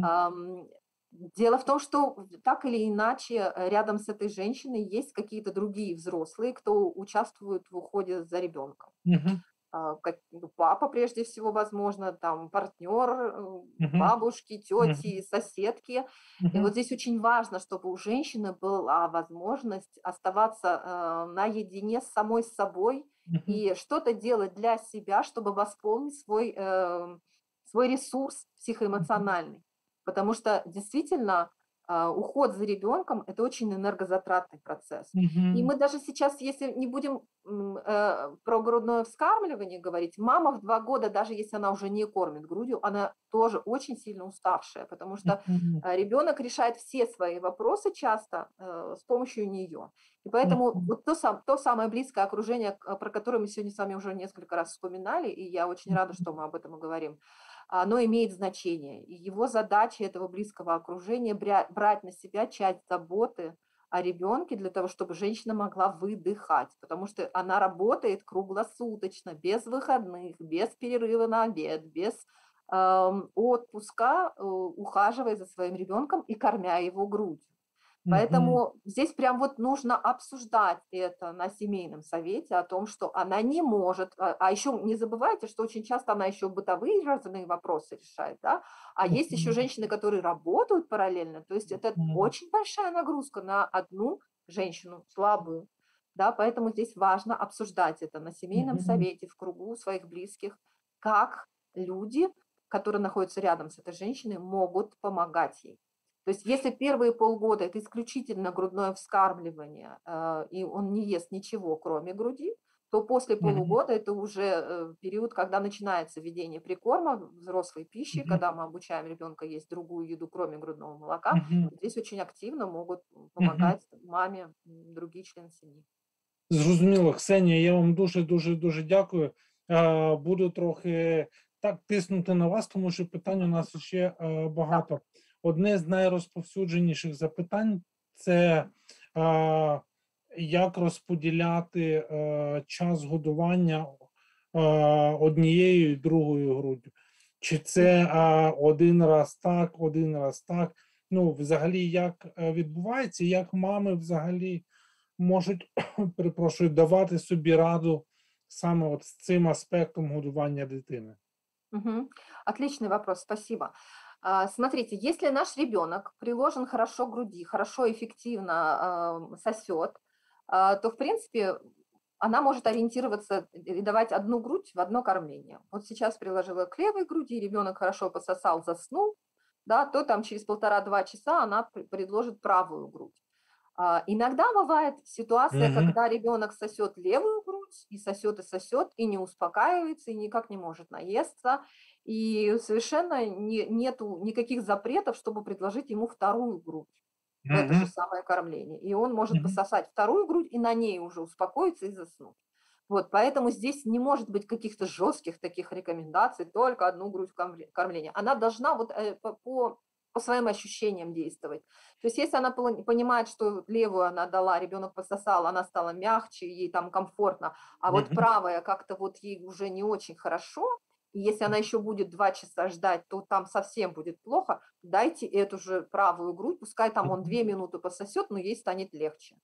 Ам, Дело в том, что так или иначе э, рядом с этой женщиной есть какие-то другие взрослые, кто участвует в уходе за ребенком. Мгм. А, как, ну, Папа, прежде всего, возможно, там партнер, Мгм. бабушки, тети, соседки. И Мгм. вот здесь очень важно, чтобы у женщины была возможность оставаться э, наедине с самой собой. И что-то делать для себя, чтобы восполнить свой, э, свой ресурс психоэмоциональный. Потому что действительно уход за ребенком– это очень энергозатратный процесс. Мгм. И мы даже сейчас, если не будем э, про грудное вскармливание говорить, мама в два года, даже если она уже не кормит грудью, она тоже очень сильно уставшая, потому что Мгм. а, ребенок решает все свои вопросы часто э, с помощью нее. И поэтому Мгм. вот то, сам, то самое близкое окружение, про которое мы сегодня с вами уже несколько раз вспоминали, и я очень рада, что мы об этом и говорим, оно имеет значение. И его задача этого близкого окружения брать на себя часть заботы о ребенке для того, чтобы женщина могла выдыхать, потому что она работает круглосуточно, без выходных, без перерыва на обед, без эм, отпуска, э, ухаживая за своим ребенком и кормя его грудью. Поэтому здесь прям вот нужно обсуждать это на семейном совете о том, что она не может, а, а еще не забывайте, что очень часто она еще бытовые разные вопросы решает, да, а есть еще женщины, которые работают параллельно, то есть это Мгм. очень большая нагрузка на одну женщину слабую, да, поэтому здесь важно обсуждать это на семейном Мгм. совете, в кругу своих близких, как люди, которые находятся рядом с этой женщиной, могут помогать ей. То есть если первые полгода это исключительно грудное вскармливание, э, и он не ест ничего, кроме груди, то после полугода это уже э, период, когда начинается введение прикорма, взрослой пищи, Мгм. когда мы обучаем ребенка есть другую еду, кроме грудного молока. Мгм. Здесь очень активно могут помогать маме м, другие члены семьи. Зрозуміло, Ксенія, я вам дуже дуже дуже дякую. Буду трохи так тиснути на вас, тому що питань у нас ще багато. Одне з найрозповсюдженіших запитань це е, як розподіляти е, час годування е, однією і другою груддю. Чи це один раз так, один раз так. Ну, взагалі, як е, відбувається, як мами взагалі можуть, перепрошую, давати собі раду саме от з цим аспектом годування дитини? Мгм. Отличный вопрос, спасибо. А, Смотрите, если наш ребенок приложен хорошо к груди, хорошо, эффективно ам, сосет, а, то, в принципе, она может ориентироваться и давать одну грудь в одно кормление. Вот сейчас приложила к левой груди, ребенок хорошо пососал, заснул, да, то там через полтора-два часа она пр- предложит правую грудь. А, Иногда бывает ситуация, Мгм. когда ребенок сосет левую грудь и сосет и сосет и не успокаивается и никак не может наесться, и совершенно не, нету никаких запретов, чтобы предложить ему вторую грудь в это же самое кормление. И он может Мгм. пососать вторую грудь и на ней уже успокоиться и заснуть. Вот, поэтому здесь не может быть каких-то жестких таких рекомендаций, только одну грудь кормле- кормления. Она должна вот э, по, по, своим ощущениям действовать. То есть если она пони- понимает, что левую она дала, ребенок пососал, она стала мягче, ей там комфортно, а вот правая как-то вот ей уже не очень хорошо, и если она еще будет два часа ждать, то там совсем будет плохо. Дайте эту же правую грудь, пускай там он Мгм. две минуты пососет, но ей станет легче.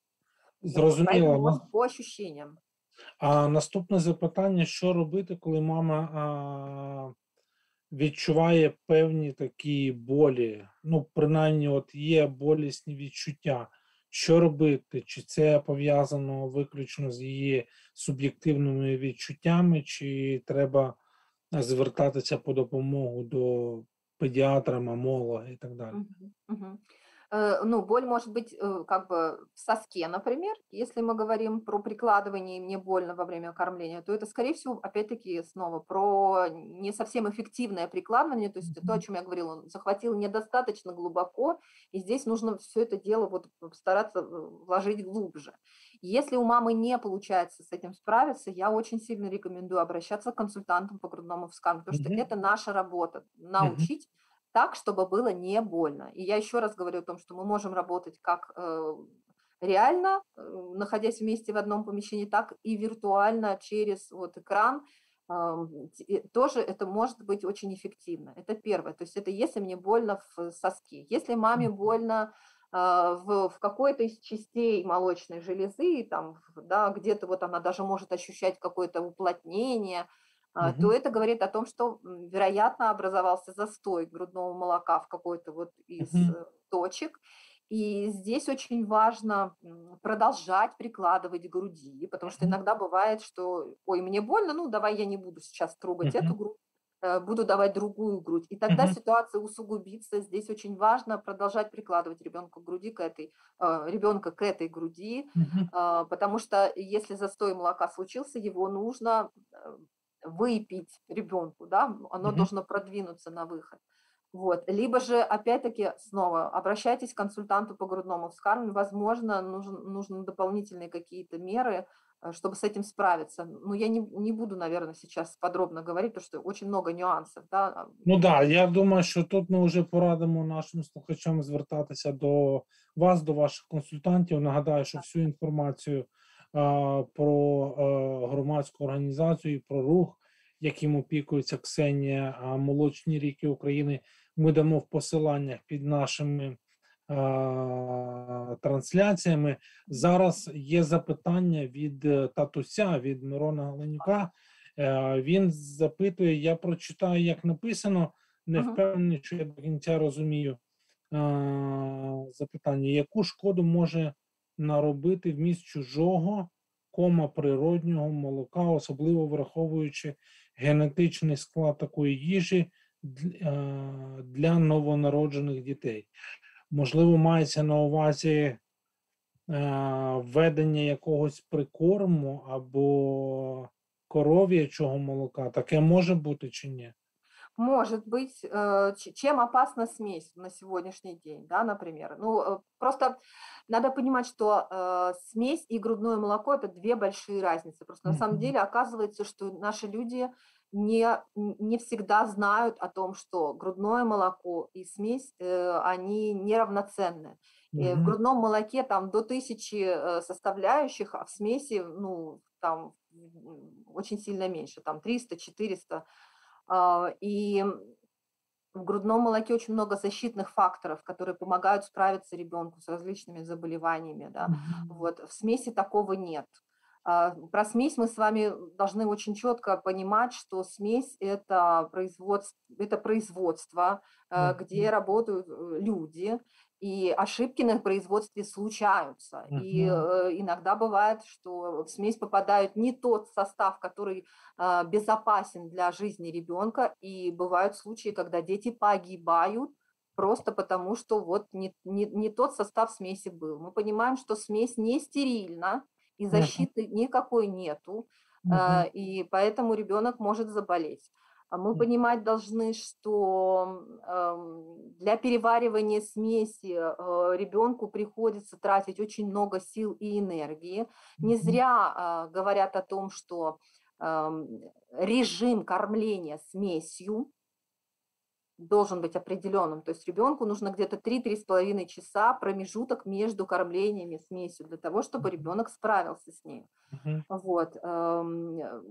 Вот, Зрозуміло. поэтому Нас- вот по ощущениям. А наступне запитання: що робити, коли мама а, відчуває певні такі болі? Ну, принаймні, от є болісні відчуття. Що робити? Чи це пов'язано виключно з її суб'єктивними відчуттями, чи треба звертатися по допомогу до педіатра, мамолога і так далі? Мгм, мгм. Э, Ну, боль может быть э, как бы в соске, например. Если мы говорим про прикладывание, и мне больно во время кормления, то это, скорее всего, опять-таки снова про не совсем эффективное прикладывание, то есть то, о Мгм. чем я говорила, он захватил недостаточно глубоко, и здесь нужно все это дело вот стараться э, вложить глубже. Если у мамы не получается с этим справиться, я очень сильно рекомендую обращаться к консультантам по грудному вскармливанию, потому что Мгм. это наша работа, научить так, чтобы было не больно. И я еще раз говорю о том, что мы можем работать как э, реально, э, находясь вместе в одном помещении, так и виртуально через вот экран. Тоже это может быть очень эффективно. Это первое. То есть это если мне больно в соске. Если маме больно в, в какой-то из частей молочной железы, там, да, где-то вот она даже может ощущать какое-то уплотнение, а, то это говорит о том, что, вероятно, образовался застой грудного молока в какой-то вот из э, точек. И здесь очень важно продолжать прикладывать к груди, потому что иногда бывает, что, ой, мне больно, ну давай я не буду сейчас трогать эту Мгм. грудь, буду давать другую грудь. И тогда Мгм. ситуация усугубится. Здесь очень важно продолжать прикладывать ребенка к груди, к этой, э, ребенка к этой груди, а, потому что если застой молока случился, его нужно э, выпить ребенку, да, оно Мгм. должно продвинуться на выход. Вот. Либо же, опять-таки, снова обращайтесь к консультанту по грудному вскармливанию. Возможно, нужен, нужны дополнительные какие-то меры, э, чтобы с этим справиться. Но я не, не буду, наверное, сейчас подробно говорить, потому что очень много нюансов. Да? Ну да, я думаю, що тут ми вже порадимо нашим слухачам звертатися до вас, до ваших консультантів. Нагадаю, що всю інформацію а, про е, громадську організацію і про рух, яким опікується Ксенія, а молочні ріки України, ми дамо в посиланнях під нашими а, трансляціями. Зараз є запитання від е, татуся, від Мирона Галенюка. Е, Він запитує, я прочитаю, як написано, не впевнений, що я до кінця розумію е, запитання. Яку шкоду може наробити вміст чужого, кома природнього молока, особливо враховуючи генетичний склад такої їжі е, для новонароджених дітей? Можливо, мається на увазі е, введення якогось прикорму або коров'ячого молока. Таке може бути чи ні? Может быть, э, ч- чем опасна смесь на сегодняшний день, да, например. Ну, э, просто надо понимать, что э, смесь и грудное молоко – это две большие разницы. Просто на самом Мгм. деле оказывается, что наши люди не, не всегда знают о том, что грудное молоко и смесь, э, они неравноценны. И в грудном молоке там до тысячи э, составляющих, а в смеси, ну, там очень сильно меньше, там 300-400. А, И в грудном молоке очень много защитных факторов, которые помогают справиться ребенку с различными заболеваниями. Да? Мгм. Вот. В смеси такого нет. А, Про смесь мы с вами должны очень четко понимать, что смесь это производство, это производство э, где работают э, люди, и ошибки на производстве случаются. И Мгм. э, иногда бывает, что в смесь попадает не тот состав, который безопасен для жизни ребенка, и бывают случаи, когда дети погибают просто потому, что вот не, не, не тот состав смеси был. Мы понимаем, что смесь не стерильна, и защиты никакой нету, а, Мгм. и поэтому ребенок может заболеть. А Мы понимать должны, что для переваривания смеси э, ребенку приходится тратить очень много сил и энергии. Не зря а, говорят о том, что режим кормления смесью должен быть определенным. То есть ребенку нужно где-то 3-3,5 часа промежуток между кормлениями смесью для того, чтобы ребенок справился с ней. Мгм. Вот. эм, э,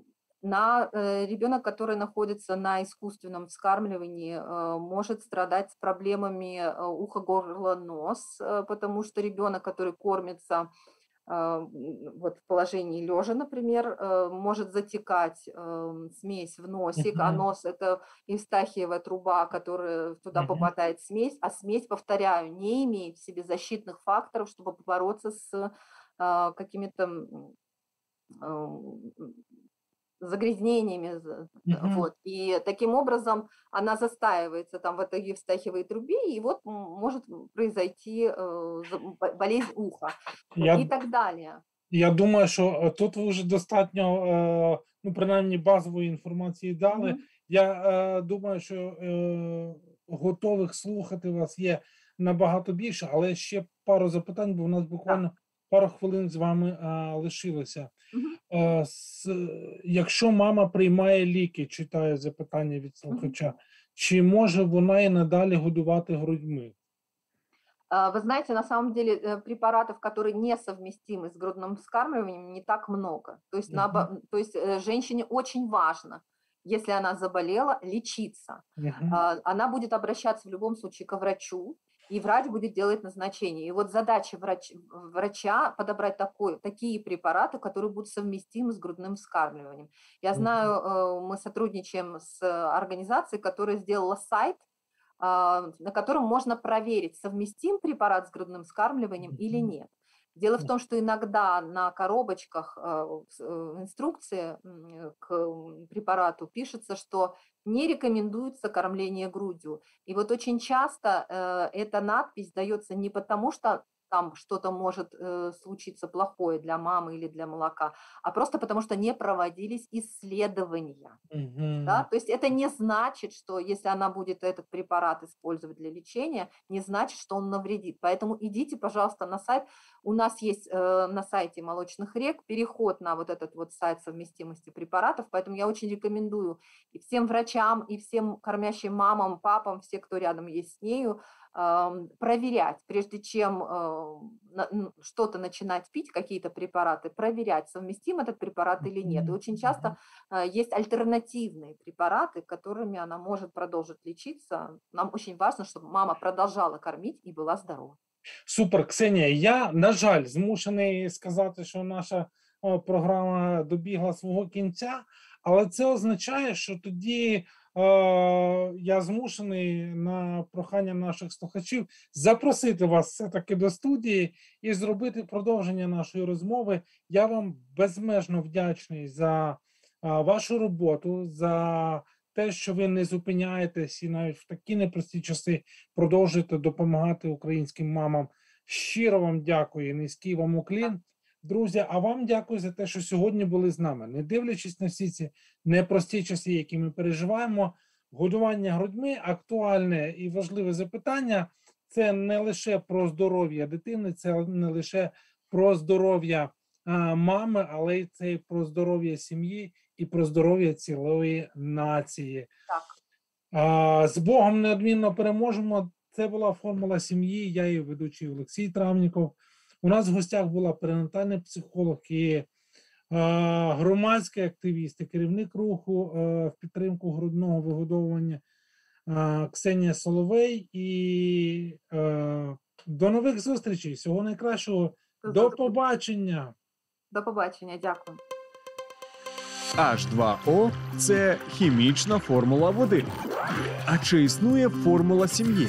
На ребенок, который находится на искусственном вскармливании, э, может страдать с проблемами э, уха, горла, нос, э, потому что ребенок, который кормится э, вот в положении лежа, например, э, может затекать эм, смесь в носик, а нос это евстахиевая труба, которая туда попадает смесь, а смесь, повторяю, не имеет в себе защитных факторов, чтобы бороться с а, какими-то м, ам, загрязнениями. за- Мгм. Вот. И таким образом она застаивается там в этой евстахиевой трубе, и вот может произойти э, болезнь уха Я и так далее. Я думаю, що е, тут ви вже достатньо, е, ну, принаймні, базової інформації дали. Мгм. Я е, думаю, що готових слухати вас є набагато більше, але ще пару запитань, бо в нас буквально пару хвилин з вами е, лишилося. Мгм. Е, с, якщо мама приймає ліки, читаю запитання від слухача, чи може вона і надалі годувати грудьми? А, Вы знаете, на самом деле э, препаратов, которые несовместимы с грудным вскармливанием, не так много. То есть, Мгм. наобо- то есть э, женщине очень важно, если она заболела, лечиться. Мгм. А, Она будет обращаться в любом случае к врачу, и врач будет делать назначение. И вот задача врач, врача подобрать такой, такие препараты, которые будут совместимы с грудным вскармливанием. Я знаю, э, мы сотрудничаем с э, организацией, которая сделала сайт, а, на котором можно проверить, совместим препарат с грудным вскармливанием или нет. Дело в том, что иногда на коробочках с- э, инструкции к препарату пишется, что не рекомендуется кормление грудью. И вот очень часто э, эта надпись дается не потому, что там что-то может э, случиться плохое для мамы или для молока, а просто потому, что не проводились исследования. Мгм. Да? То есть это не значит, что если она будет этот препарат использовать для лечения, не значит, что он навредит. Поэтому идите, пожалуйста, на сайт. У нас есть э, на сайте молочных рек переход на вот этот вот сайт совместимости препаратов, поэтому я очень рекомендую и всем врачам, и всем кормящим мамам, папам, все, кто рядом есть с нею, проверять, прежде чем э, н- что-то начинать пить, какие-то препараты, проверять, совместим этот препарат или нет. И очень часто э, есть альтернативные препараты, которыми она может продолжить лечиться. Нам очень важно, чтобы мама продолжала кормить и была здорова. Супер, Ксенія. Я, на жаль, змушений сказати, що наша програма добігла свого кінця, але це означає, що тоді я змушений на прохання наших слухачів запросити вас все-таки до студії і зробити продовження нашої розмови. Я вам безмежно вдячний за вашу роботу, за те, що ви не зупиняєтесь і навіть в такі непрості часи продовжуєте допомагати українським мамам. Щиро вам дякую, низький вам уклін. Друзі, а вам дякую за те, що сьогодні були з нами. Не дивлячись на всі ці непрості часи, які ми переживаємо, годування грудьми актуальне і важливе запитання. Це не лише про здоров'я дитини, це не лише про здоров'я а, мами, але й це і про здоров'я сім'ї і про здоров'я цілої нації. Так. А, з Богом неодмінно переможемо. Це була формула сім'ї. Я її ведучий Олексій Травніков. У нас в гостях була перинатальний психолог і е, громадський активіст і керівник руху е, в підтримку грудного вигодовування е, Ксенія Соловей. І е, до нових зустрічей. Всього найкращого. До побачення. До побачення, дякую. H2O – це хімічна формула води. А чи існує формула сім'ї?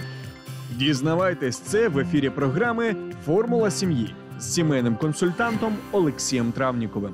Дізнавайтесь це в ефірі програми Формула сім'ї з сімейним консультантом Олексієм Травніковим.